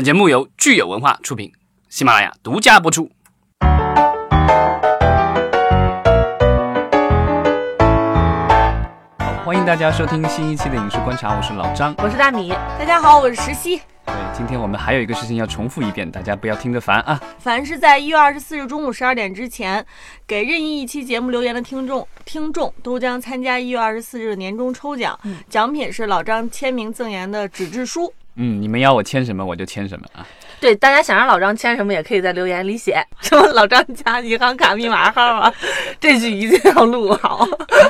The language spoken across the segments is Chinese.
本节目由聚友文化出品，喜马拉雅独家播出。好，欢迎大家收听新一期的影视观察，我是老张。我是大米，大家好，我是石溪。对，今天我们还有一个事情要重复一遍，大家不要听得烦啊。凡是在一月二十四日中午十二点之前给任意一期节目留言的听众，听众都将参加一月二十四日的年终抽奖，奖品是老张签名赠言的纸质书。嗯，你们要我签什么我就签什么啊。对，大家想让老张签什么，也可以在留言里写 什么老张家银行卡密码号啊，这句一定要录好。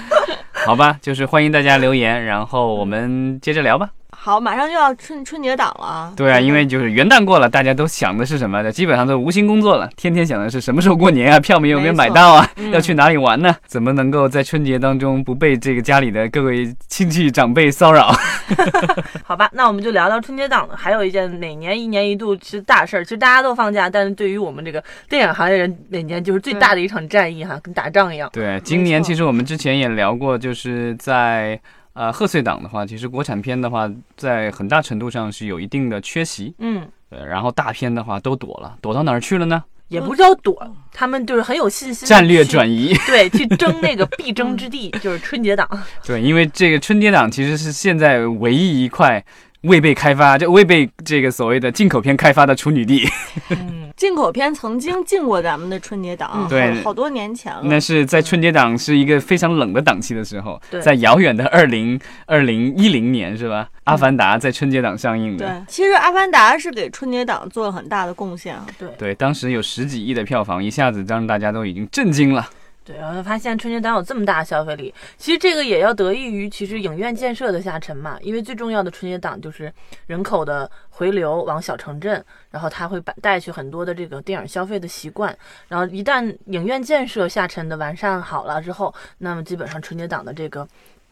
好吧，就是欢迎大家留言，然后我们接着聊吧。好，马上就要春春节档了。对啊，因为就是元旦过了，大家都想的是什么的？基本上都无心工作了，天天想的是什么时候过年啊，票没有没有买到啊，要去哪里玩呢？怎么能够在春节当中不被这个家里的各位亲戚长辈骚扰？好吧，那我们就聊聊春节档。还有一件每年一年一度其实大事儿，其实大家都放假，但是对于我们这个电影行业人，每年就是最大的一场战役哈，跟打仗一样。对，今年其实我们之前也聊过，就是在。呃，贺岁档的话，其实国产片的话，在很大程度上是有一定的缺席。嗯，对。然后大片的话都躲了，躲到哪儿去了呢？也不叫躲，他们就是很有信心。战略转移。对，去争那个必争之地，就是春节档。对，因为这个春节档其实是现在唯一一块。未被开发，就未被这个所谓的进口片开发的处女地。嗯，进口片曾经进过咱们的春节档，对，好多年前了。那是在春节档是一个非常冷的档期的时候，对，在遥远的二零二零一零年，是吧？阿凡达在春节档上映的。对，其实阿凡达是给春节档做了很大的贡献啊。对，对，当时有十几亿的票房，一下子让大家都已经震惊了。对，然后发现春节档有这么大消费力，其实这个也要得益于其实影院建设的下沉嘛。因为最重要的春节档就是人口的回流往小城镇，然后它会把带去很多的这个电影消费的习惯。然后一旦影院建设下沉的完善好了之后，那么基本上春节档的这个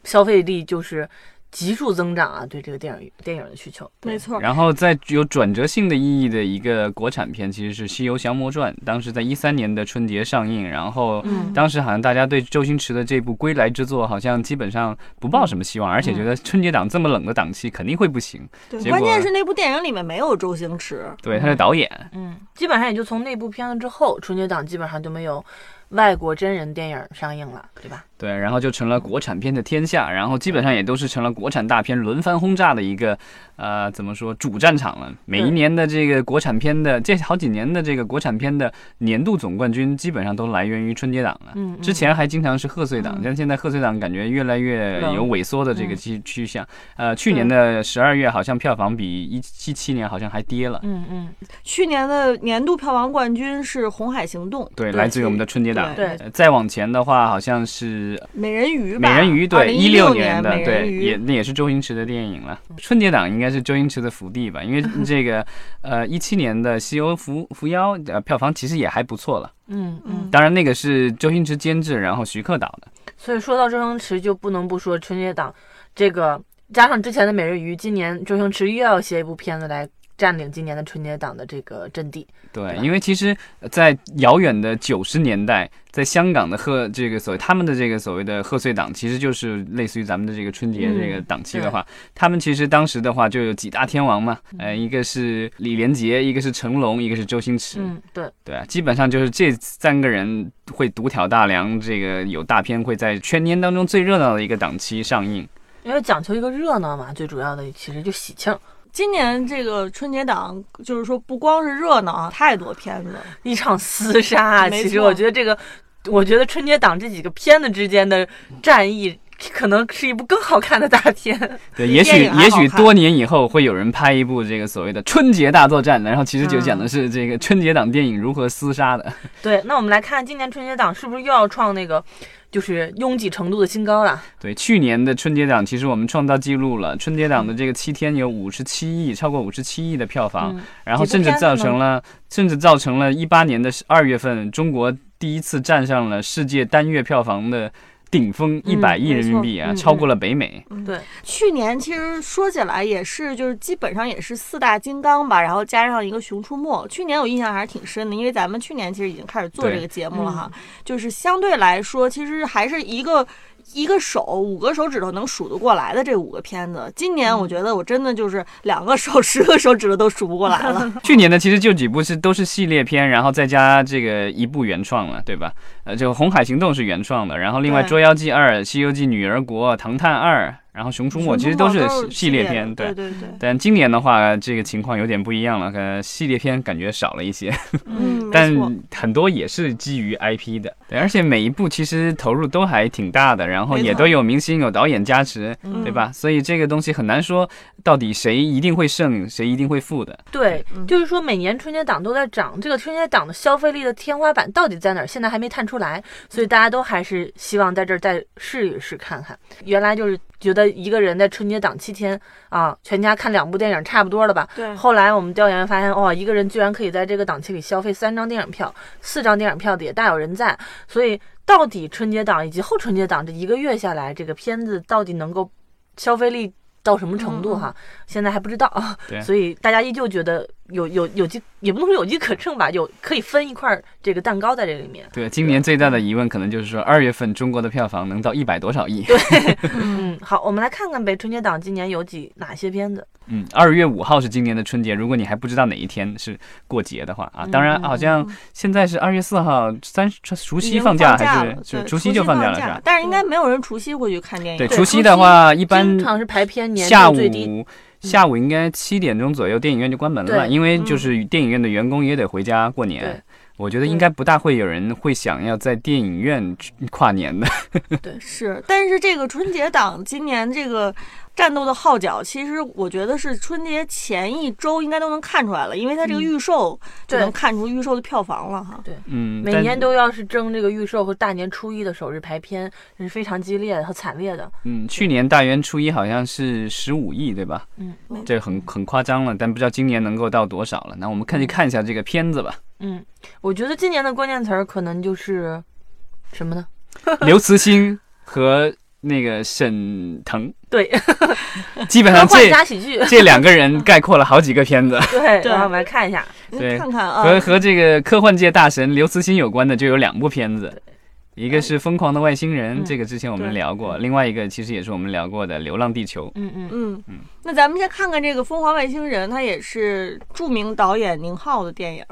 消费力就是。急速增长啊！对这个电影电影的需求，没错。然后在有转折性的意义的一个国产片，其实是《西游降魔传》，当时在一三年的春节上映。然后，当时好像大家对周星驰的这部归来之作，好像基本上不抱什么希望，而且觉得春节档这么冷的档期肯定会不行。对，关键是那部电影里面没有周星驰，对，他是导演。嗯，基本上也就从那部片子之后，春节档基本上就没有。外国真人电影上映了，对吧？对，然后就成了国产片的天下，然后基本上也都是成了国产大片轮番轰炸的一个，呃，怎么说主战场了？每一年的这个国产片的这好几年的这个国产片的年度总冠军，基本上都来源于春节档了。嗯，之前还经常是贺岁档，但现在贺岁档感觉越来越有萎缩的这个趋趋向。呃，去年的十二月好像票房比一七七年好像还跌了。嗯嗯，去年的年度票房冠军是《红海行动》，对，来自于我们的春节档。对，再往前的话，好像是《美人鱼》。美人鱼对，一六年的对，也那也是周星驰的电影了。春节档应该是周星驰的福地吧，因为 这个呃一七年的《西游伏伏妖》呃票房其实也还不错了。嗯嗯，当然那个是周星驰监制，然后徐克导的。所以说到周星驰，就不能不说春节档这个，加上之前的《美人鱼》，今年周星驰又要写一部片子来。占领今年的春节档的这个阵地。对，因为其实，在遥远的九十年代，在香港的贺这个所谓他们的这个所谓的贺岁档，其实就是类似于咱们的这个春节这个档期的话，他们其实当时的话就有几大天王嘛，呃，一个是李连杰，一个是成龙，一个是周星驰。嗯，对，对啊，基本上就是这三个人会独挑大梁，这个有大片会在全年当中最热闹的一个档期上映。因为讲求一个热闹嘛，最主要的其实就喜庆。今年这个春节档，就是说不光是热闹啊，太多片子，一场厮杀。啊其实我觉得这个，我觉得春节档这几个片子之间的战役，可能是一部更好看的大片。对，也许也许多年以后会有人拍一部这个所谓的春节大作战，然后其实就讲的是这个春节档电影如何厮杀的。对，那我们来看今年春节档是不是又要创那个？就是拥挤程度的新高了。对，去年的春节档其实我们创造记录了，春节档的这个七天有五十七亿，超过五十七亿的票房，然后甚至造成了，甚至造成了一八年的二月份，中国第一次站上了世界单月票房的。顶峰一百亿人民币啊，超过了北美。对，去年其实说起来也是，就是基本上也是四大金刚吧，然后加上一个熊出没。去年我印象还是挺深的，因为咱们去年其实已经开始做这个节目了哈，就是相对来说，其实还是一个。一个手五个手指头能数得过来的这五个片子。今年我觉得我真的就是两个手十个手指头都数不过来了。去年的其实就几部是都是系列片，然后再加这个一部原创了，对吧？呃，就《红海行动》是原创的，然后另外《捉妖记二》《西游记女儿国》《唐探二》。然后《熊出没》其实都是系列片，对对对。但今年的话，这个情况有点不一样了，呃，系列片感觉少了一些。嗯，但很多也是基于 IP 的，对，而且每一部其实投入都还挺大的，然后也都有明星、有导演加持，对吧？所以这个东西很难说到底谁一定会胜，谁一定会负的。对，就是说每年春节档都在涨，这个春节档的消费力的天花板到底在哪儿？现在还没探出来，所以大家都还是希望在这儿再试一试看看。原来就是觉得。一个人在春节档七天啊，全家看两部电影差不多了吧？对。后来我们调研发现，哇，一个人居然可以在这个档期里消费三张电影票，四张电影票的也大有人在。所以，到底春节档以及后春节档这一个月下来，这个片子到底能够消费力？到什么程度哈？现在还不知道啊，所以大家依旧觉得有有有机，也不能说有机可乘吧，有可以分一块这个蛋糕在这里面。对，今年最大的疑问可能就是说，二月份中国的票房能到一百多少亿？对，嗯，好，我们来看看呗，春节档今年有几哪些片子？嗯，二月五号是今年的春节。如果你还不知道哪一天是过节的话啊，当然好像现在是二月四号，三除夕放假还是除夕就放假了是吧？但是应该没有人除夕会去看电影。对，除夕的话一般经常是排片，年下午下午应该七点钟左右电影院就关门了，因为就是电影院的员工也得回家过年。我觉得应该不大会有人会想要在电影院跨年的。对，是，但是这个春节档今年这个。战斗的号角，其实我觉得是春节前一周应该都能看出来了，因为它这个预售就能看出预售的票房了哈。对，嗯，每年都要是争这个预售和大年初一的首日排片，是非常激烈和惨烈的。嗯，去年大年初一好像是十五亿，对吧？嗯，这很很夸张了，但不知道今年能够到多少了。那我们看去看一下这个片子吧。嗯，我觉得今年的关键词儿可能就是什么呢？刘慈欣和。那个沈腾，对，基本上这 这两个人概括了好几个片子。对，然后我们来看一下，对，看看啊，和和这个科幻界大神刘慈欣有关的就有两部片子，一个是《疯狂的外星人》，这个之前我们聊过；另外一个其实也是我们聊过的《流浪地球》。嗯嗯嗯嗯。那咱们先看看这个《疯狂外星人》，它也是著名导演宁浩的电影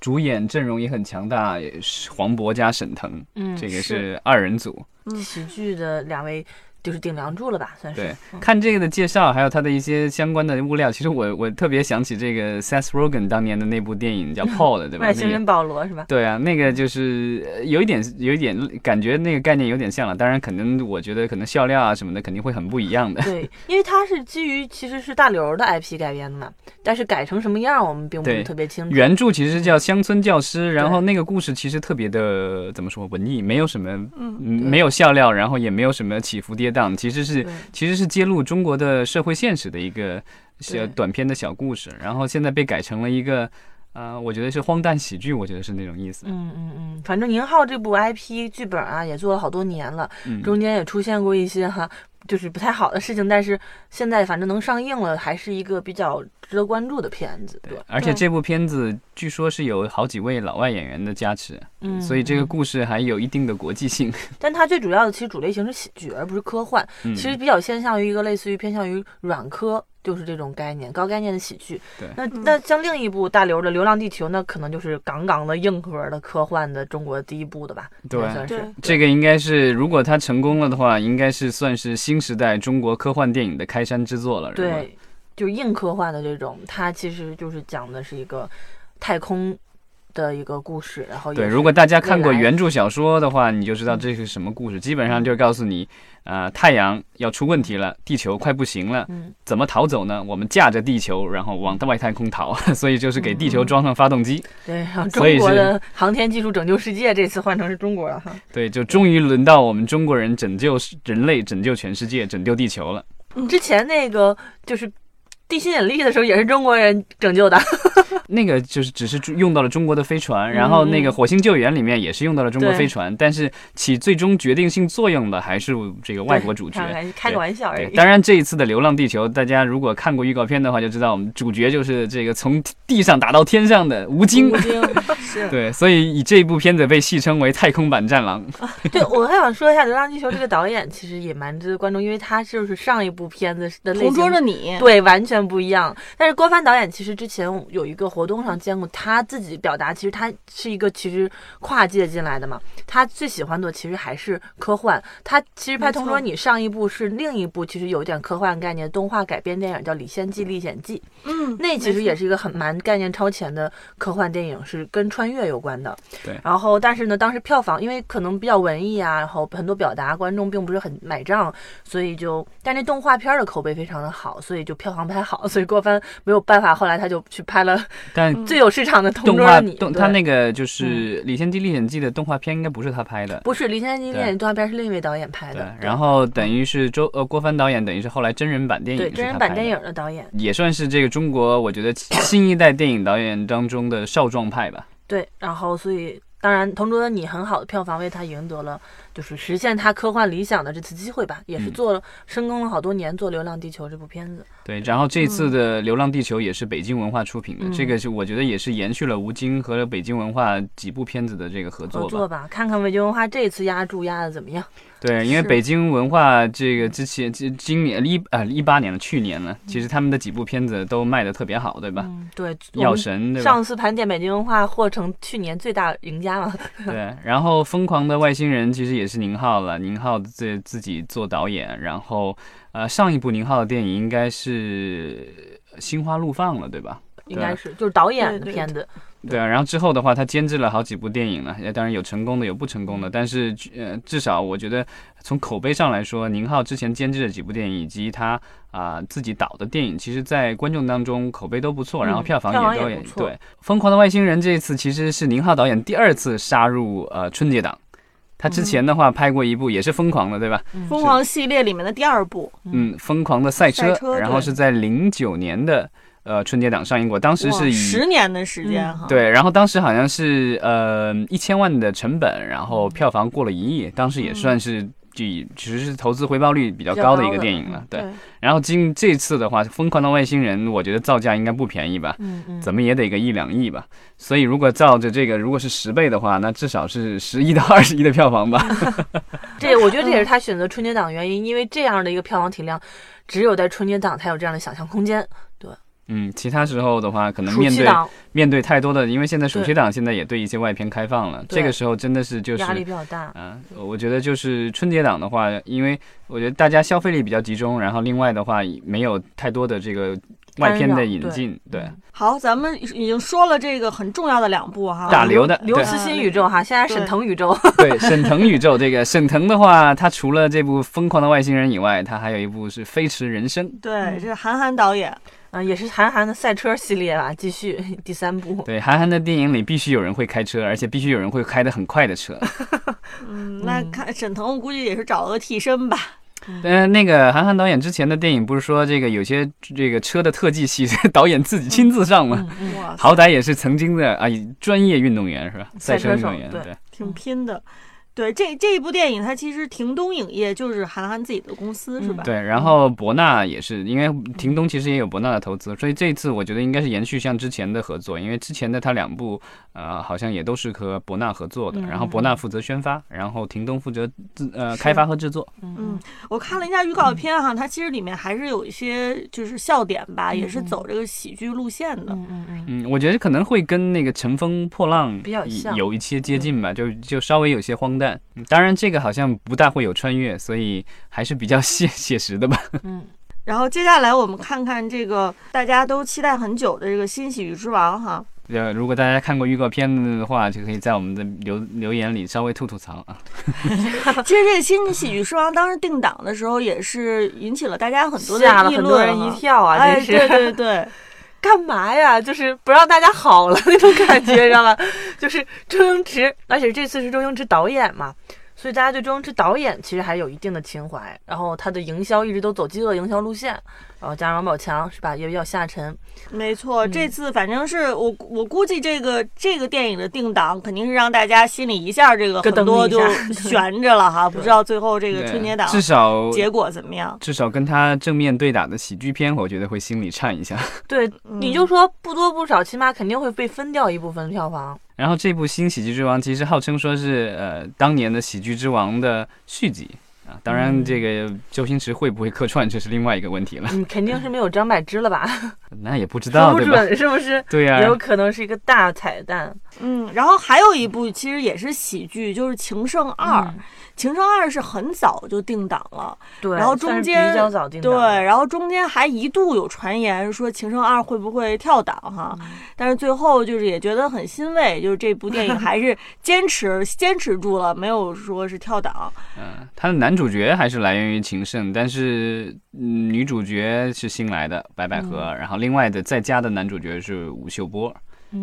主演阵容也很强大，也是黄渤加沈腾，嗯，这个是二人组。喜剧的两位就是顶梁柱了吧，算是。对，看这个的介绍，还有他的一些相关的物料，其实我我特别想起这个 Seth Rogen 当年的那部电影叫 Paul，对吧？外星人保罗是吧？对啊，那个就是有一点有一点感觉，那个概念有点像了。当然，可能我觉得可能笑料啊什么的肯定会很不一样的。对，因为它是基于其实是大刘的 IP 改编的嘛，但是改成什么样我们并不是特别清楚。原著其实叫乡村教师，然后那个故事其实特别的怎么说文艺，没有什么嗯没有笑料，然后也没有什么起伏跌宕，其实是。其实是揭露中国的社会现实的一个小短片的小故事，然后现在被改成了一个，呃，我觉得是荒诞喜剧，我觉得是那种意思。嗯嗯嗯，反正宁浩这部 IP 剧本啊，也做了好多年了，中间也出现过一些哈。就是不太好的事情，但是现在反正能上映了，还是一个比较值得关注的片子。对，而且这部片子据说是有好几位老外演员的加持，嗯，所以这个故事还有一定的国际性。但它最主要的其实主类型是喜剧，而不是科幻，其实比较偏向于一个类似于偏向于软科。就是这种概念，高概念的喜剧。对，那那像另一部大刘的《流浪地球》，那可能就是杠杠的硬核的科幻的中国第一部的吧？对，算是，这个应该是，如果它成功了的话，应该是算是新时代中国科幻电影的开山之作了。对，就硬科幻的这种，它其实就是讲的是一个太空。的一个故事，然后对，如果大家看过原著小说的话，你就知道这是什么故事。基本上就是告诉你，呃，太阳要出问题了，地球快不行了，怎么逃走呢？我们驾着地球，然后往外太空逃，所以就是给地球装上发动机。对，中国的航天技术拯救世界，这次换成是中国了哈。对，就终于轮到我们中国人拯救人类、拯救全世界、拯救地球了。你之前那个就是。地心引力的时候也是中国人拯救的，那个就是只是用到了中国的飞船，然后那个火星救援里面也是用到了中国飞船，但是起最终决定性作用的还是这个外国主角。开个玩笑而已。当然这一次的《流浪地球》，大家如果看过预告片的话，就知道我们主角就是这个从地上打到天上的吴京。吴京是 对，所以以这部片子被戏称为太空版《战狼》。对，我还想说一下《流浪地球》这个导演，其实也蛮值得关注，因为他就是上一部片子的类型同桌的你，对，完全不一样。但是郭帆导演其实之前有一个活动上见过他自己表达，其实他是一个其实跨界进来的嘛，他最喜欢的其实还是科幻。他其实拍《同桌你》上一部是另一部，其实有点科幻概念动画改编电影，叫《李仙记历险记》。嗯，那其实也是一个很蛮概念超前的科幻电影，是跟穿越有关的。对。然后，但是呢，当时票房因为可能比较文艺啊，然后很多表达观众并不是很买账，所以就，但那动画片的口碑非常的好，所以就票房不太好，所以郭帆没有办法，后来他就去拍了但最有市场的《同桌的你》。动他那个就是《李仙记历险记》的动画片，应该不是他拍的。不是《李仙记》电影动画片是另一位导演拍对的，，然后等于是周呃郭帆导演，等于是后来真人版电影对真人版电影的导演。也算是这个中国我觉得新一代电影导演当中的少壮派吧。对，然后所以当然，《同桌的你》很好的票房为他赢得了就是实现他科幻理想的这次机会吧，也是嗯做了深耕了好多年做《流浪地球》这部片子。对，然后这次的《流浪地球》也是北京文化出品的，嗯这个是我觉得也是延续了吴京和北京文化几部片子的这个合作吧。合作吧，看看北京文化这次压注压的怎么样？对，因为北京文化这个之前今今年一呃一八年了，去年了，其实他们的几部片子都卖的特别好，对吧？嗯，对，药神对吧？上次盘点北京文化获成去年最大赢家嘛。对，然后《疯狂的外星人》其实也是宁浩了，宁浩自自己做导演，然后呃上一部宁浩的电影应该是《心花怒放》了，对吧？应该是就是导演的对对。片子，对啊，然后之后的话，他监制了好几部电影了，也当然有成功的，有不成功的，但是呃，至少我觉得从口碑上来说，宁浩之前监制的几部电影以及他啊、自己导的电影，其实在观众当中口碑都不错，然后嗯票房也都也也不错。对。《疯狂的外星人》这一次其实是宁浩导演第二次杀入呃春节档，他之前的话拍过一部也是疯狂的，对吧？嗯。疯狂系列里面的第二部，嗯，疯狂的赛车，赛车然后是在零九年的呃春节档上映过，当时是以十年的时间嗯。哈。对，然后当时好像是呃一千万的成本，然后票房过了一亿，当时也算是就以其实是投资回报率比较高的一个电影了。对，然后今这次的话，《疯狂的外星人》我觉得造价应该不便宜吧，怎么也得个一两亿吧。所以如果照着这个，如果是十倍的话，那至少是十亿到二十亿的票房吧。这我觉得这也是他选择春节档原因，因为这样的一个票房体量，只有在春节档才有这样的想象空间。嗯，其他时候的话，可能面对面对太多的，因为现在暑期档现在也对一些外片开放了，这个时候真的是就是压力比较大。嗯，我觉得就是春节档的话，因为我觉得大家消费力比较集中，然后另外的话没有太多的这个外片的引进，对嗯好，咱们已经说了这个很重要的两部哈，打刘的刘慈欣宇宙哈，现在沈腾宇宙。对，沈腾宇宙这个沈腾的话，他除了这部《疯狂的外星人》以外，他还有一部是《飞驰人生》。对，这是韩寒导演，嗯，也是韩寒的赛车系列吧，继续第三部。对，韩寒的电影里必须有人会开车，而且必须有人会开的很快的车。嗯，那看沈腾，我估计也是找了个替身吧。嗯，那个韩寒导演之前的电影不是说这个有些这个车的特技戏是 导演自己亲自上吗？嗯嗯，哇，好歹也是曾经的啊专业运动员是吧？赛赛车手车运动员，对对。挺拼的。对，这这一部电影，它其实庭东影业就是韩寒自己的公司，是吧？对，然后博纳也是，因为庭东其实也有博纳的投资，所以这一次我觉得应该是延续像之前的合作，因为之前的他两部呃好像也都是和博纳合作的，嗯然后博纳负责宣发，然后庭东负责制呃开发和制作。嗯，我看了一下预告片哈，它其实里面还是有一些就是笑点吧，也是走这个喜剧路线的。嗯嗯嗯，嗯，我觉得可能会跟那个《乘风破浪》比较像有一些接近吧，就就稍微有些荒诞。嗯当然，这个好像不大会有穿越，所以还是比较 写写实的吧。嗯，然后接下来我们看看这个大家都期待很久的这个《新喜剧之王》哈。呃，如果大家看过预告片的话，就可以在我们的留留言里稍微吐吐槽啊。其实这个《新喜剧之王》当时定档的时候，也是引起了大家很多的吓了议很多人论一跳啊！哎，对对对，干嘛呀？就是不让大家好了那种感觉，知道吧？就是周星驰，而且这次是周星驰导演嘛，所以大家对周星驰导演其实还有一定的情怀。然后他的营销一直都走饥饿营销路线，然后加上王宝强是吧，也比较下沉。没错，这次反正是我我估计这个这个电影的定档肯定是让大家心里一下这个很多就 悬着了哈，不知道最后这个春节档至少结果怎么样。至少跟他正面对打的喜剧片，我觉得会心里颤一下。对，你就说不多不少，起码肯定会被分掉一部分票房。然后这部新喜剧之王其实号称说是呃当年的喜剧之王的续集。啊，当然，这个周星驰会不会客串，这是另外一个问题了。嗯，肯定是没有张柏芝了吧？那也不知道，不准？是不是？对呀，也有可能是一个大彩蛋。嗯，然后还有一部其实也是喜剧，就是《情圣二》。《情圣二》是很早就定档了，对，然后中间比较早定档，对，然后中间还一度有传言说《情圣二》会不会跳档哈，但是最后就是也觉得很欣慰，就是这部电影还是坚持 坚持住了，没有说是跳档。嗯，他的男主角还是来源于情圣，但是女主角是新来的白百合，然后另外的在家的男主角是吴秀波，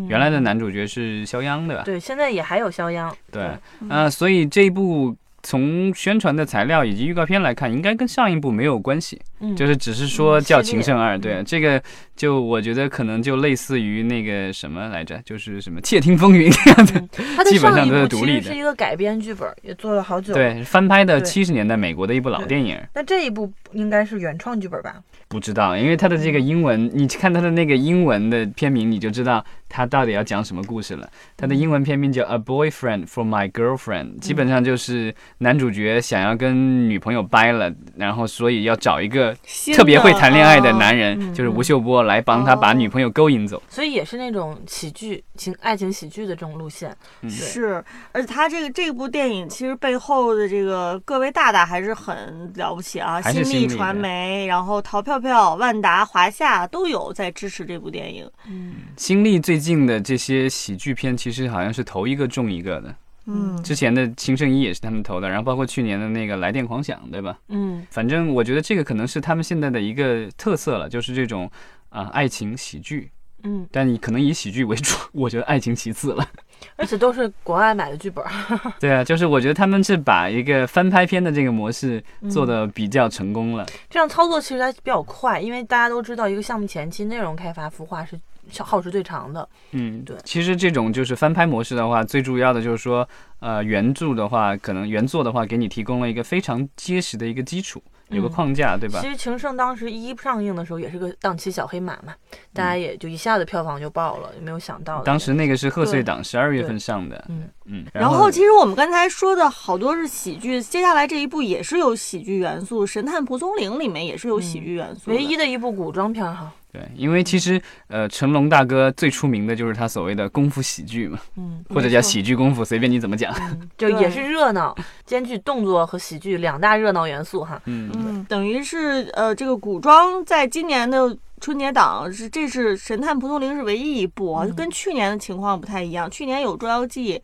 原来的男主角是肖央，对吧？对，现在也还有肖央。对，嗯，所以这一部。从宣传的材料以及预告片来看，应该跟上一部没有关系，就是只是说叫《情圣二》。对，这个就我觉得可能就类似于那个什么来着，就是什么《窃听风云》这样的，基本上都是独立的。是一个改编剧本，也做了好久。对，翻拍的七十年代美国的一部老电影。那这一部应该是原创剧本吧？不知道，因为它的这个英文，你看它的那个英文的片名，你就知道它到底要讲什么故事了。它的英文片名叫《A Boyfriend for My Girlfriend》，基本上就是男主角想要跟女朋友掰了，然后所以要找一个特别会谈恋爱的男人，就是吴秀波来帮他把女朋友勾引走。所以也是那种喜剧、情爱情喜剧的这种路线。是，而且他这个这部电影其实背后的这个各位大大还是很了不起啊，新力传媒，然后淘票。票万达、华夏都有在支持这部电影。嗯，新力最近的这些喜剧片，其实好像是投一个中一个的。嗯，之前的《情圣一》也是他们投的，然后包括去年的那个《来电狂想》，对吧？嗯，反正我觉得这个可能是他们现在的一个特色了，就是这种啊爱情喜剧。嗯，但你可能以喜剧为主，我觉得爱情其次了。而且都是国外买的剧本。对啊，就是我觉得他们是把一个翻拍片的这个模式做的比较成功了。这样操作其实还比较快，因为大家都知道，一个项目前期内容开发孵化是耗时最长的。嗯，对。其实这种就是翻拍模式的话，最主要的就是说，呃，原著的话，可能原作的话，给你提供了一个非常结实的一个基础。有个框架，对吧？其实《情圣》当时一上映的时候也是个档期小黑马嘛，大家也就一下子票房就爆了，也没有想到。当时那个是贺岁档，十二月份上的。嗯嗯。然后，其实我们刚才说的好多是喜剧，接下来这一部也是有喜剧元素，《神探蒲松龄》里面也是有喜剧元素，唯一的一部古装片哈。对，因为其实呃，成龙大哥最出名的就是他所谓的功夫喜剧嘛，嗯，或者叫喜剧功夫，随便你怎么讲，就也是热闹，兼具动作和喜剧两大热闹元素哈。嗯嗯，等于是呃，这个古装在今年的春节档是，这是《神探蒲松龄》是唯一一部啊，跟去年的情况不太一样，去年有《捉妖记》，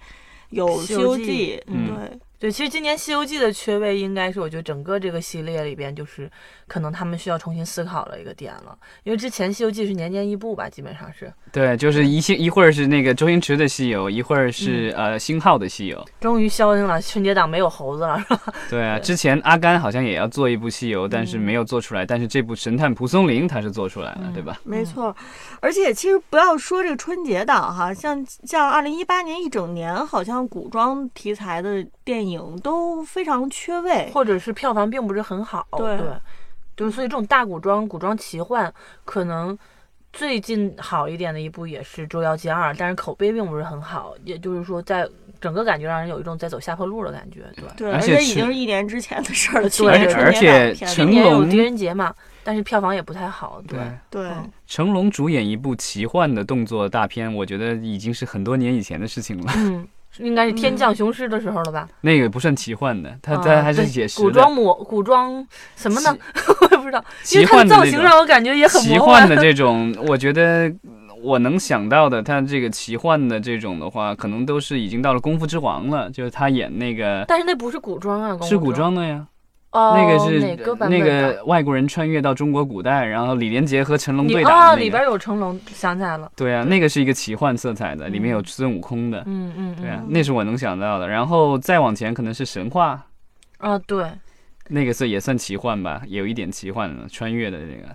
有《西游记》，对。对，其实今年《西游记》的缺位，应该是我觉得整个这个系列里边，就是可能他们需要重新思考的一个点了。因为之前《西游记》是年年一部吧，基本上是。对，就是一些一会儿是那个周星驰的西游，一会儿是呃星浩的西游。终于消停了，春节档没有猴子了，是吧？对啊，之前阿甘好像也要做一部西游，但是没有做出来。但是这部《神探蒲松龄》他是做出来了，对吧？没错。而且其实不要说这个春节档哈，像像二零一八年一整年，好像古装题材的电影。影都非常缺位，或者是票房并不是很好。对，对就是所以这种大古装、古装奇幻，可能最近好一点的一部也是《捉妖记二》，但是口碑并不是很好。也就是说，在整个感觉让人有一种在走下坡路的感觉。对，对，而且已经是一年之前的事儿了。对，而且成龙有狄仁杰嘛，但是票房也不太好。对对，成龙主演一部奇幻的动作大片，我觉得已经是很多年以前的事情了。嗯。应该是天降雄狮的时候了吧？那个不算奇幻的，他他还是写实古装魔古装什么呢？我也不知道。因为他的造型让我感觉也很奇幻的 这种，我觉得我能想到的，他这个奇幻的这种的话，可能都是已经到了功夫之王了，就是他演那个。但是那不是古装啊，是古装的呀。哦，那个是那个外国人穿越到中国古代，然后李连杰和成龙对打里边有成龙，想起来了。对啊，那个是一个奇幻色彩的，里面有孙悟空的。嗯嗯。对啊，那是我能想到的。然后再往前可能是神话。啊，对。那个是也算奇幻吧，有一点奇幻的穿越的这个。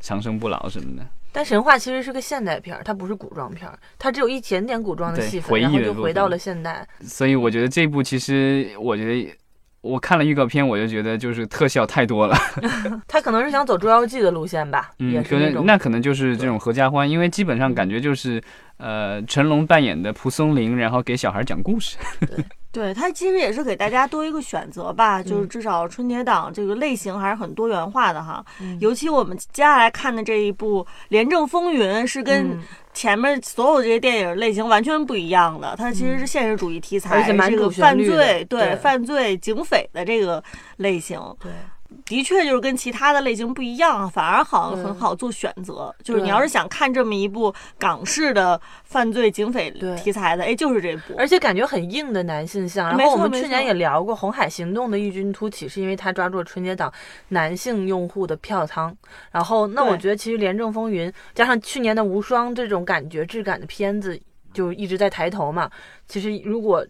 长生不老什么的。但神话其实是个现代片儿，它不是古装片儿，它只有一点点古装的戏份，然后就回到了现代。所以我觉得这部其实，我觉得我看了预告片，我就觉得就是特效太多了。他可能是想走《捉妖记》的路线吧，也嗯，那种。能那可能就是这种合家欢，因为基本上感觉就是，呃，成龙扮演的蒲松龄，然后给小孩讲故事。对，它其实也是给大家多一个选择吧，就是嗯至少春节档这个类型还是很多元化的哈。嗯尤其我们接下来看的这一部《廉政风云》是跟嗯前面所有这些电影类型完全不一样的，它其实是现实主义题材，而且蛮这个犯罪对犯罪警匪的这个类型，对，的确就是跟其他的类型不一样，反而好像很好做选择。就是你要是想看这么一部港式的犯罪警匪题材的，哎，就是这部。而且感觉很硬的男性向。然后我们去年也聊过《红海行动》的异军突起，是因为它抓住了春节档男性用户的票仓。然后，那我觉得其实《廉政风云》加上去年的《无双》这种感觉质感的片子，就一直在抬头嘛。其实如果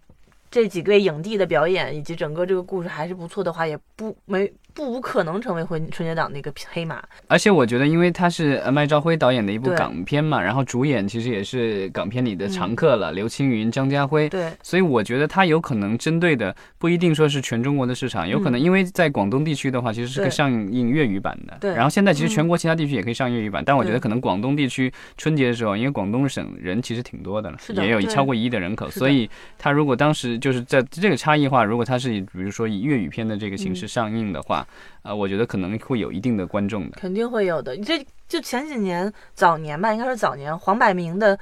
这几位影帝的表演以及整个这个故事还是不错的话，也不没不无可能成为春春节档的一个黑马。而且我觉得，因为他是呃麦兆辉导演的一部港片嘛，然后主演其实也是港片里的常客了，刘青云、张家辉。对，所以我觉得他有可能针对的不一定说是全中国的市场，有可能因为在广东地区的话，其实是可以上映粤语版的。对。然后现在其实嗯全国其他地区也可以上粤语版，但我觉得可能广东地区春节的时候，因为广东省人其实挺多的了，也有超过一亿的人口，所以他如果当时就是在这个差异化，如果他是以比如说以粤语片的这个形式嗯。上映的话，呃，我觉得可能会有一定的观众的。肯定会有的。这就前几年早年吧，应该是早年，黄百鸣的《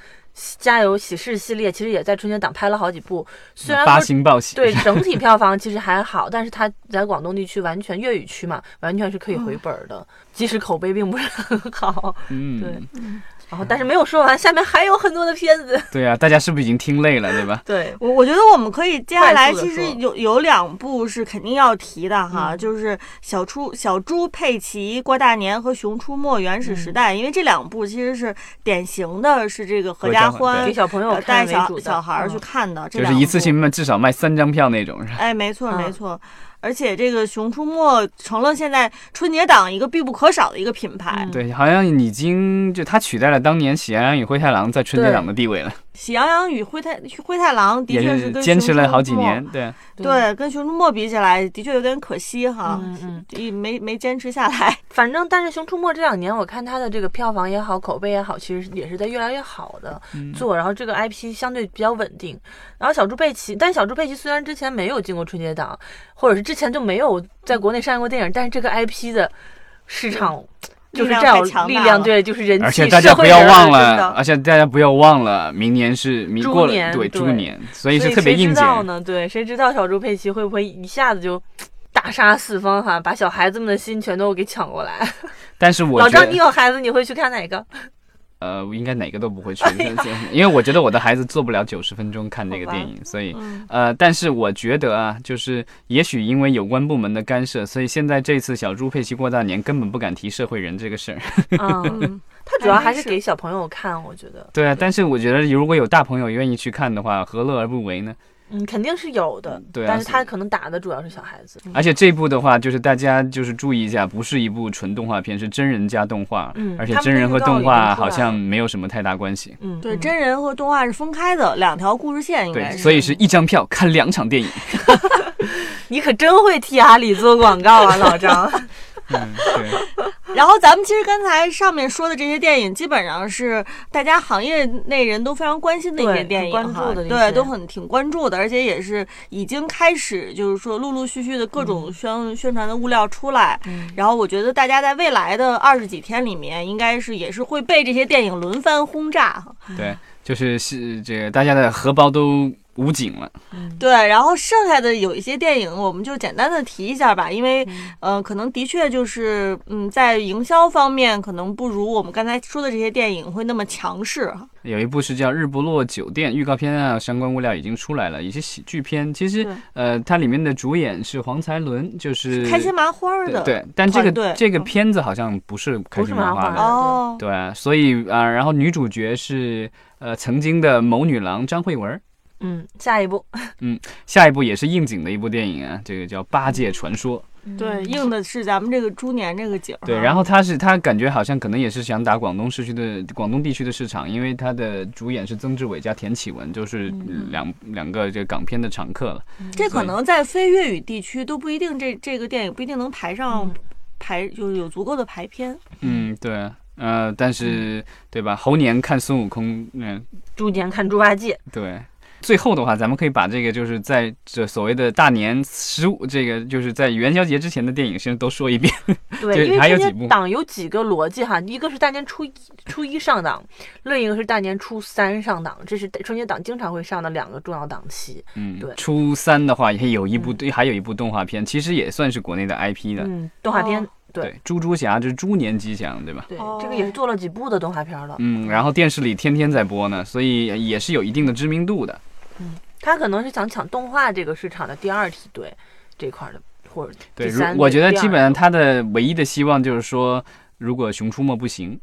加油喜事》系列，其实也在春节档拍了好几部。虽然八说星报喜，对整体票房其实还好，但是它在广东地区完全粤语区嘛，完全是可以回本儿的，即使口碑并不是很好。嗯，对然后，但是没有说完，下面还有很多的片子。对啊，大家是不是已经听累了，对吧？对，我我觉得我们可以接下来，其实有有两部是肯定要提的哈，嗯。就是小猪小猪佩奇过大年和熊出没原始时代，因为这两部其实是典型的是这个合合家欢给小朋友呃带小小孩儿去嗯看的，这就是一次性卖至少卖三张票那种，是吧？哎，没错没嗯。错，而且这个《熊出没》成了现在春节档一个必不可少的一个品牌。嗯对，好像已经就它取代了当年《喜羊羊与灰太狼》在春节档的地位了，喜羊羊与灰太灰太狼的也确跟是坚持了好几年。对，对，跟《熊出没》比起来，的确有点可惜哈，嗯嗯，一没没坚持下来。反正但是《熊出没》这两年，我看它的这个票房也好，口碑也好，其实也是在越来越好的嗯做。然后这个 IP 相对比较稳定。然后小猪佩奇，但小猪佩奇虽然之前没有进过春节档，或者是之前就没有在国内上映过电影，但是这个 IP 的市场就是这样力量对，就是人气。而且大家不要忘了，而且大家不要忘了，明年是明猪过了年对对猪年，所以是特别应景。谁知道呢？对，谁知道小猪佩奇会不会一下子就大杀四方哈，把小孩子们的心全都给抢过来？但是我老张，你有孩子，你会去看哪个？呃，应该哪个都不会去，因为我觉得我的孩子做不了九十分钟看这个电影，所以嗯，呃，但是我觉得啊，就是也许因为有关部门的干涉，所以现在这次小猪佩奇过大年根本不敢提社会人这个事儿。嗯，嗯，他主要还是是给小朋友看，我觉得。对啊，但是我觉得如果有大朋友愿意去看的话，何乐而不为呢？嗯，肯定是有的，对啊但是他可能打的主要是小孩子。而且这部的话，就是大家就是注意一下，不是一部纯动画片，是真人加动画，嗯而且真人和动画好像没有什么太大关系。嗯，对，嗯真人和动画是分开的两条故事线，应该对，是。所以是一张票看两场电影。你可真会替阿里做广告啊，老张。嗯，对，然后咱们其实刚才上面说的这些电影，基本上是大家行业内人都非常关心的一些电影哈，对，都很挺关注的，而且也是已经开始就是说陆陆续续的各种宣、宣传的物料出来。嗯然后我觉得大家在未来的二十几天里面，应该是也是会被这些电影轮番轰炸哈。对，就是是这个大家的荷包都捂紧了。嗯，对，然后剩下的有一些电影，我们就简单的提一下吧，因为嗯呃，可能的确就是嗯，在营销方面可能不如我们刚才说的这些电影会那么强势哈。有一部是叫《日不落酒店》，预告片啊，相关物料已经出来了，一些喜剧片。其实，呃，它里面的主演是黄才伦，就是开心麻花的对对，但这个这个嗯片子好像不是开心麻花的。哦，对啊，所以啊、然后女主角是呃曾经的某女郎张慧文儿，嗯，下一步，下一部也是应景的一部电影啊，这个叫《八戒传说》。对，应的是咱们这个猪年这个景。对，然后他是他感觉好像可能也是想打广东市区的广东地区的市场，因为他的主演是曾志伟加田启文，就是两两个这港片的常客了。这可能在非粤语地区都不一定，这这个电影不一定能排上排，就是有足够的排片。嗯，对，呃，但是对吧？猴年看孙悟空，嗯，猪年看猪八戒，对。最后的话，咱们可以把这个就是在这所谓的大年十五，这个就是在元宵节之前的电影先都说一遍。对，因为这些档有几个逻辑哈，一个是大年初一初一上档，另一个是大年初三上档，这是春节档经常会上的两个重要档期。嗯，对。初三的话也有一部，对，还有一部动画片，其实也算是国内的 IP 的。嗯，动画片。对，猪猪侠这是猪年吉祥，对吧？对，这个也是做了几部的动画片了。嗯，然后电视里天天在播呢，所以也是有一定的知名度的。嗯，他可能是想抢动画这个市场的第二梯队这块的，或者对，我觉得基本上他的唯一的希望就是说，如果《熊出没》不行，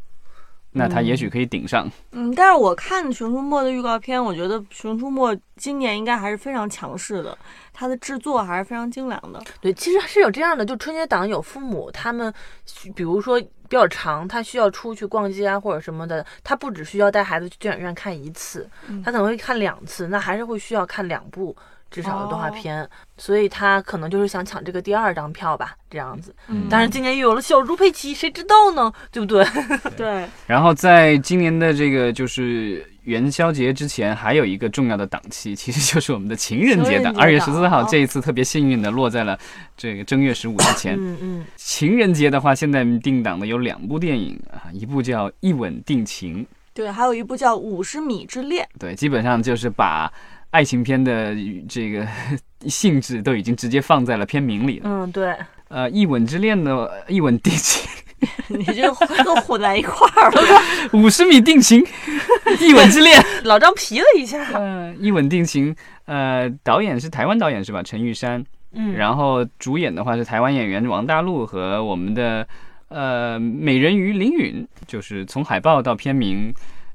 那他也许可以顶上。嗯，但是我看《熊出没》的预告片，我觉得《熊出没》今年应该还是非常强势的，它的制作还是非常精良的。对，其实是有这样的，就春节档有父母他们，比如说。比较长，他需要出去逛街啊或者什么的，他不只需要带孩子去电影院看一次，他可能会看两次，那还是会需要看两部至少的动画片，所以他可能就是想抢这个第二张票吧，这样子。嗯但是今年又有了小猪佩奇，谁知道呢？对不对？对。然后在今年的这个就是。元宵节之前还有一个重要的档期，其实就是我们的情人节档，二月十四号。这一次特别幸运的落在了这个正月十五之前。嗯嗯。情人节的话，现在定档的有两部电影啊，一部叫《一吻定情》，对，还有一部叫《五十米之恋》。对，基本上就是把爱情片的这个 性质都已经直接放在了片名里了。嗯，对。呃，《一吻之恋》的《一吻定情》。你这都混在一块儿了。五十米定情，一吻之恋，老张皮了一下。嗯，一吻定情。呃，导演是台湾导演是吧？陈玉珊。嗯。然后主演的话是台湾演员王大陆和我们的呃美人鱼林允，就是从海报到片名。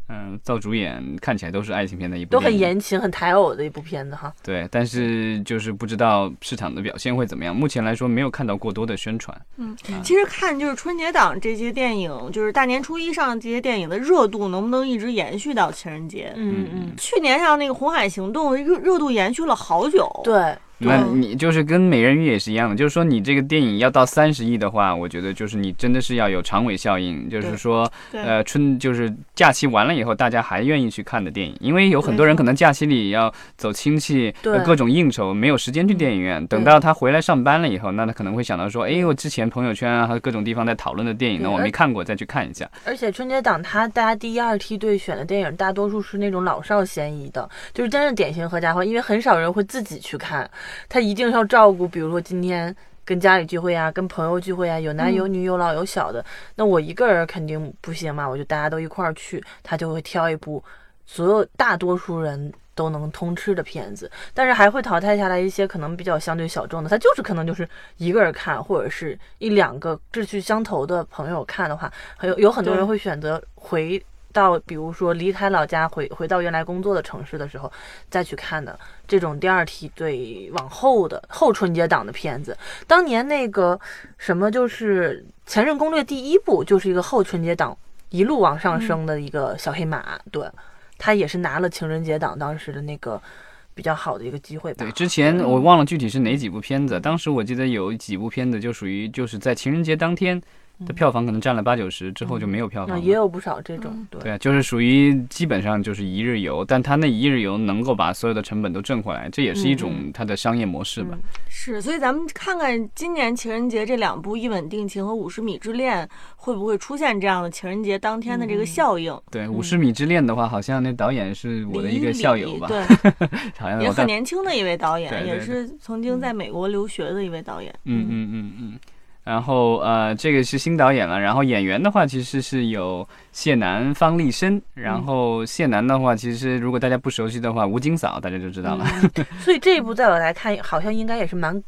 嗯，造主演看起来都是爱情片的一部，都很言情、很台偶的一部片子哈。对，但是就是不知道市场的表现会怎么样。目前来说，没有看到过多的宣传。嗯，其实看就是春节档这些电影，就是大年初一上这些电影的热度能不能一直延续到情人节？嗯嗯。去年上那个《红海行动》热热度延续了好久。对。那你就是跟美人鱼也是一样的，就是说你这个电影要到三十亿的话，我觉得就是你真的是要有长尾效应，就是说，呃，春就是假期完了以后，大家还愿意去看的电影，因为有很多人可能假期里要走亲戚，各种应酬，没有时间去电影院。等到他回来上班了以后，那他可能会想到说，哎，我之前朋友圈啊和各种地方在讨论的电影呢，我没看过，再去看一下。而且春节档他大家第一二梯队选的电影，大多数是那种老少咸宜的，就是真的典型合家欢，因为很少人会自己去看，他一定要。照顾，比如说今天跟家里聚会啊，跟朋友聚会啊，有男有女有老有小的，那我一个人肯定不行嘛，我就大家都一块儿去，他就会挑一部所有大多数人都能通吃的片子，但是还会淘汰下来一些可能比较相对小众的，他就是可能就是一个人看，或者是一两个志趣相投的朋友看的话，还有有很多人会选择回。到比如说离开老家回回到原来工作的城市的时候，再去看的这种第二梯队往后的后春节档的片子，当年那个什么就是《前任攻略》第一部就是一个后春节档一路往上升的一个小黑马，对，他也是拿了情人节档当时的那个比较好的一个机会吧。对，之前我忘了具体是哪几部片子，当时我记得有几部片子就属于就是在情人节当天。的票房可能占了八九十，之后就没有票房了。也有不少这种，对啊，就是属于基本上就是一日游，但他那一日游能够把所有的成本都挣回来，这也是一种它的商业模式吧。是，所以咱们看看今年情人节这两部《一吻定情》和《五十米之恋》会不会出现这样的情人节当天的这个效应？对，《五十米之恋》的话，好像那导演是我的一个校友吧？对，好像也很年轻的一位导演，也是曾经在美国留学的一位导演。嗯嗯嗯嗯。然后呃，这个是新导演了。然后演员的话，其实是有谢楠、方力申。然后谢楠的话，其实如果大家不熟悉的话，吴京嫂大家就知道了。所以这一部在我来看，好像应该也是蛮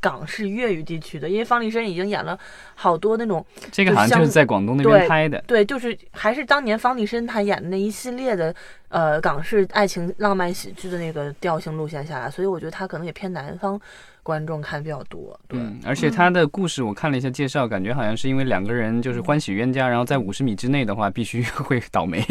港式粤语地区的，因为方力申已经演了好多那种。这个好像就是在广东那边拍的。对，就是还是当年方力申他演的那一系列的呃港式爱情浪漫喜剧的那个调性路线下来，所以我觉得他可能也偏南方。观众看比较多。对，而且他的故事我看了一下介绍，感觉好像是因为两个人就是欢喜冤家，然后在五十米之内的话必须会倒霉。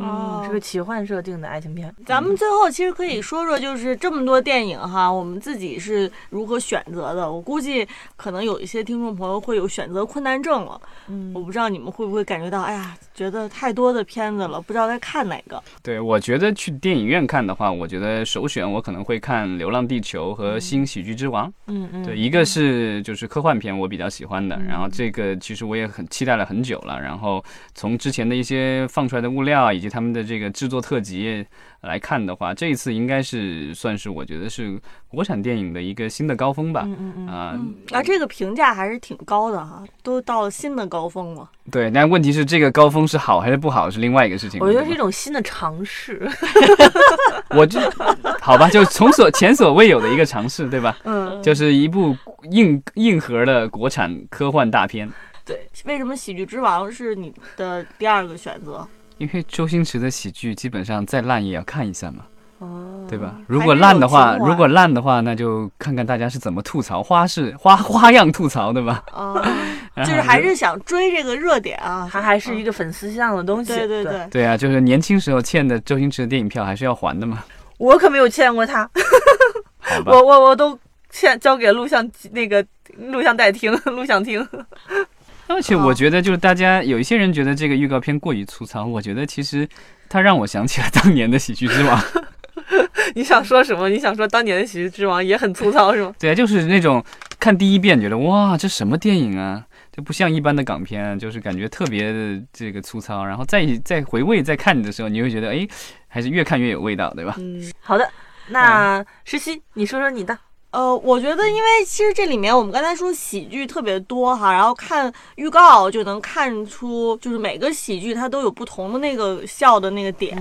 哦，是个奇幻设定的爱情片。咱们最后其实可以说说，就是这么多电影哈，我们自己是如何选择的？我估计可能有一些听众朋友会有选择困难症了。嗯，我不知道你们会不会感觉到，哎呀，觉得太多的片子了，不知道该看哪个。对，我觉得去电影院看的话，我觉得首选我可能会看《流浪地球》和《新喜剧之王》。嗯嗯。对，一个是就是科幻片，我比较喜欢的。然后这个其实我也很期待了很久了。然后从之前的一些放出来的物料以及他们的这个制作特辑来看的话，这一次应该是算是我觉得是国产电影的一个新的高峰吧。嗯嗯嗯。啊啊，这个评价还是挺高的哈，都到了新的高峰了。对，但问题是这个高峰是好还是不好是另外一个事情。我觉得是一种新的尝试。我就好吧，就从所前所未有的一个尝试，对吧？嗯，就是一部硬硬核的国产科幻大片。对，为什么《喜剧之王》是你的第二个选择？因为周星驰的喜剧基本上再烂也要看一下嘛。哦，对吧？如果烂的话，如果烂的话，那就看看大家是怎么吐槽，花式 花花样吐槽，对吧？哦，就是还是想追这个热点啊，它 还是一个粉丝向的东西。对对对，对啊，就是年轻时候欠的周星驰的电影票还是要还的嘛。我可没有欠过他，我我我都欠交给录像那个录像带听、录像厅。而且我觉得，就是大家有一些人觉得这个预告片过于粗糙，我觉得其实它让我想起了当年的《喜剧之王》。你想说什么？你想说当年的《喜剧之王》也很粗糙是吗？对啊，就是那种看第一遍觉得哇，这什么电影啊，就不像一般的港片，就是感觉特别的这个粗糙。然后再再回味再看你的时候，你会觉得哎，还是越看越有味道，对吧？嗯，好的，那石溪，你说说你的。呃，我觉得，因为其实这里面我们刚才说喜剧特别多哈，然后看预告就能看出，就是每个喜剧它都有不同的那个笑的那个点，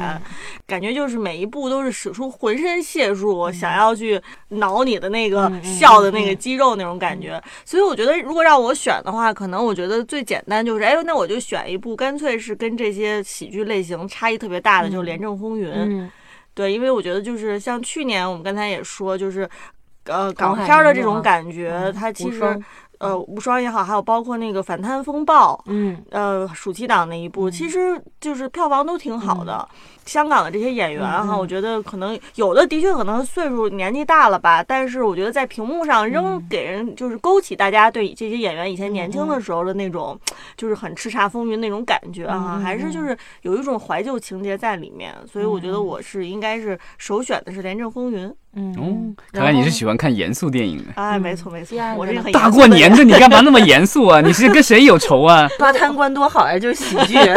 感觉就是每一部都是使出浑身解数，想要去挠你的那个笑的那个肌肉那种感觉。所以我觉得，如果让我选的话，可能我觉得最简单就是，哎，那我就选一部干脆是跟这些喜剧类型差异特别大的，就是《廉政风云》。对，因为我觉得就是像去年我们刚才也说，就是。呃，港片的这种感觉，它其实，呃，无双也好，还有包括那个反贪风暴，嗯，呃，暑期档那一部，其实就是票房都挺好的。香港的这些演员哈，我觉得可能有的的确可能岁数年纪大了吧，但是我觉得在屏幕上仍给人就是勾起大家对这些演员以前年轻的时候的那种，就是很叱咤风云那种感觉啊，还是就是有一种怀旧情节在里面，所以我觉得我是应该是首选的是《廉政风云》。嗯，看来你是喜欢看严肃电影的。哎，没错没错，我这个大过年的你干嘛那么严肃啊？你是跟谁有仇啊？抓贪官多好呀，就是喜剧。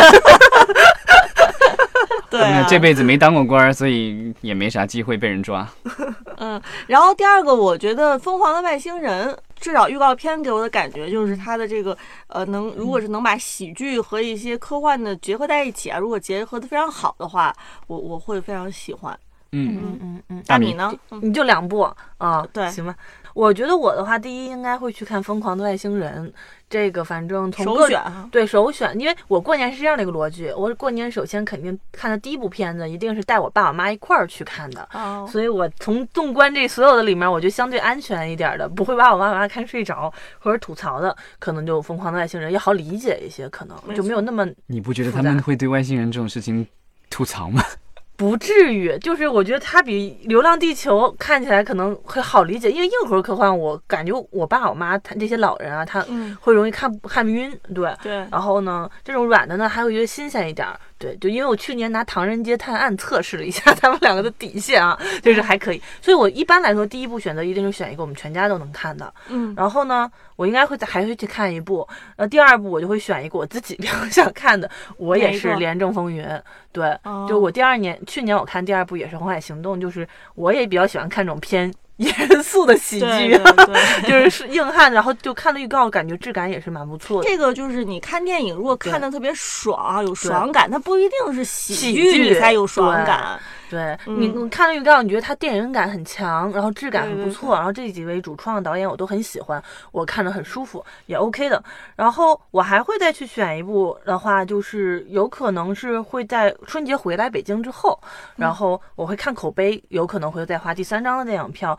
对，这辈子没当过官，所以也没啥机会被人抓。嗯，然后第二个，我觉得《疯狂的外星人》，至少预告片给我的感觉就是它的这个呃，能如果是能把喜剧和一些科幻的结合在一起啊，如果结合的非常好的话，我我会非常喜欢。嗯嗯嗯嗯，那你呢？你就两部啊？对，行吧。我觉得我的话，第一应该会去看《疯狂的外星人》，这个反正从首选对首选，因为我过年是这样的一个逻辑，我过年首先肯定看的第一部片子一定是带我爸我妈一块儿去看的，哦，所以我从纵观这所有的里面，我就相对安全一点的，不会把我爸我妈看睡着或者吐槽的，可能就《疯狂的外星人》也好理解一些，可能就没有那么你不觉得他们会对外星人这种事情吐槽吗？不至于，就是我觉得它比《流浪地球》看起来可能会好理解，因为硬核科幻，我感觉我爸我妈他这些老人啊，他会容易看看晕，对对。然后呢，这种软的呢，还会觉得新鲜一点。对，就因为我去年拿《唐人街探案》测试了一下 他们两个的底线啊，就是还可以，所以我一般来说第一步选择一定是选一个我们全家都能看的，嗯，然后呢，我应该会再还会去看一部，呃，第二部我就会选一个我自己比较 想看的，我也是《廉政风云》，对，就我第二年去年我看第二部也是《红海行动》，就是我也比较喜欢看这种偏。严肃的喜剧，就是硬汉，然后就看了预告，感觉质感也是蛮不错的。这个就是你看电影，如果看的特别爽，有爽感，它不一定是喜剧你才有爽感。对你，你看了预告，你觉得它电影感很强，然后质感很不错，然后这几位主创导演我都很喜欢，我看着很舒服，也 OK 的。然后我还会再去选一部的话，就是有可能是会在春节回来北京之后，然后我会看口碑，有可能会再花第三张的电影票。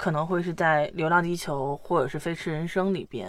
可能会是在《流浪地球》或者是《飞驰人生》里边，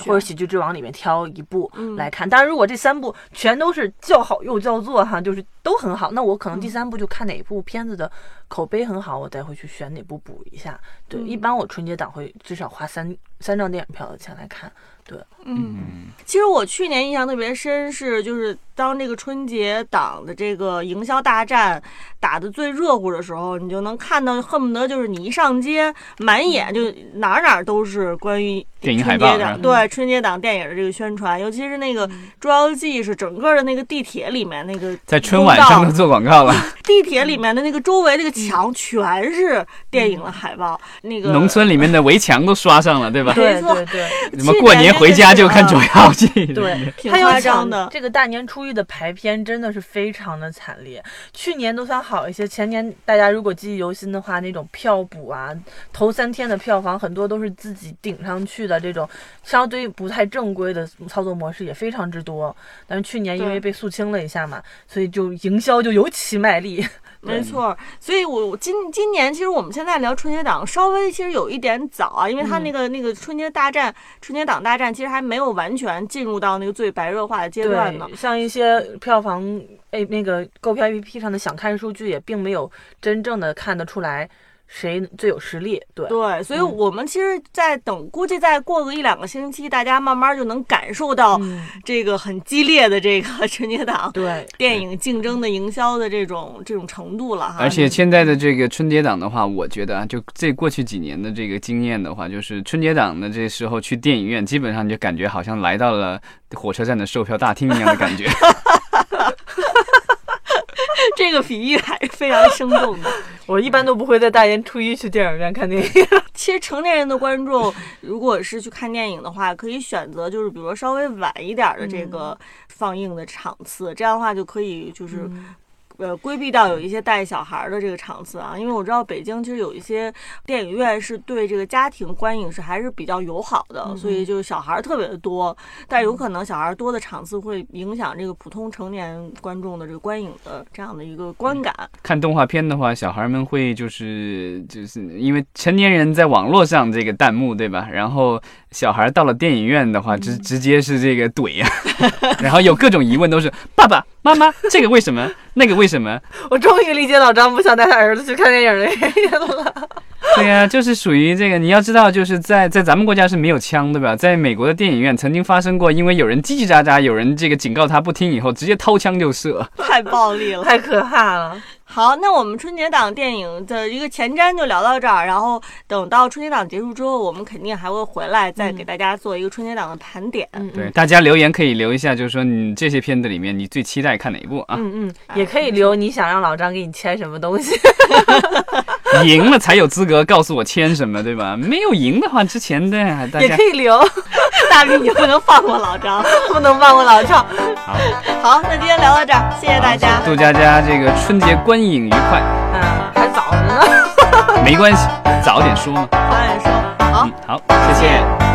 或者《喜剧之王》里面挑一部来看。当然，如果这三部全都是叫好又叫座哈，就是都很好，那我可能第三部就看哪一部片子的口碑很好，我再会去选哪部补一下。对，一般我春节档会至少花三三张电影票的钱来看。对，嗯，其实我去年印象特别深是，就是当这个春节档的这个营销大战打的最热乎的时候，你就能看到，恨不得就是你一上街，满眼就哪哪都是关于电影海报，对春节档电影的这个宣传，尤其是那个《捉妖记》是整个的那个地铁里面那个在春晚上都做广告了，地铁里面的那个周围那个墙全是电影的海报，那个农村里面的围墙都刷上了，对吧？对对对，你们过年。回家就看《捉妖记》，对，挺夸张的。这个大年初一的排片真的是非常的惨烈。去年都算好一些，前年大家如果记忆犹新的话，那种票补啊，头三天的票房很多都是自己顶上去的，这种相对不太正规的操作模式也非常之多。但是去年因为被肃清了一下嘛，所以就营销就尤其卖力。没错，所以，我今今年其实我们现在聊春节档稍微其实有一点早啊，因为它那个那个春节大战、春节档大战其实还没有完全进入到那个最白热化的阶段呢。像一些票房诶那个购票 APP 上的想看数据也并没有真正的看得出来。谁最有实力？对对，所以我们其实，在等，估计再过个一两个星期，大家慢慢就能感受到这个很激烈的这个 春节档对电影竞争的营销的这种这种程度了哈。而且现在的这个春节档的话，我觉得啊，就这过去几年的这个经验的话，就是春节档的这时候去电影院，基本上就感觉好像来到了火车站的售票大厅一样的感觉。这个比喻还是非常生动的。我一般都不会在大年初一去电影院看电影。其实成年人的观众，如果是去看电影的话，可以选择就是比如说稍微晚一点的这个放映的场次，这样的话就可以就是。呃，规避到有一些带小孩的这个场次啊，因为我知道北京其实有一些电影院是对这个家庭观影是还是比较友好的，所以就是小孩特别的多，但有可能小孩多的场次会影响这个普通成年观众的这个观影的这样的一个观感。看动画片的话，小孩们会就是就是因为成年人在网络上这个弹幕对吧？然后小孩到了电影院的话，直直接是这个怼呀，然后有各种疑问都是爸爸妈妈这个为什么？那个为什么？我终于理解老张不想带他儿子去看电影的原因了。对呀，就是属于这个，你要知道，就是在在咱们国家是没有枪，对吧？在美国的电影院曾经发生过，因为有人叽叽喳喳，有人这个警告他不听以后，直接掏枪就射，太暴力了，太可怕了。好，那我们春节档电影的一个前瞻就聊到这儿，然后等到春节档结束之后，我们肯定还会回来再给大家做一个春节档的盘点。对，大家留言可以留一下，就是说你这些片子里面你最期待看哪一部啊？嗯嗯，也可以留你想让老张给你签什么东西。赢了才有资格告诉我签什么，对吧？没有赢的话，之前的大家也可以留。大明，你不能放过老张，不能放过老赵。好，好，那今天聊到这儿，谢谢大家，祝佳佳这个春节观影愉快。嗯，还早着呢。没关系，早点说嘛。早点说。好，好，谢谢。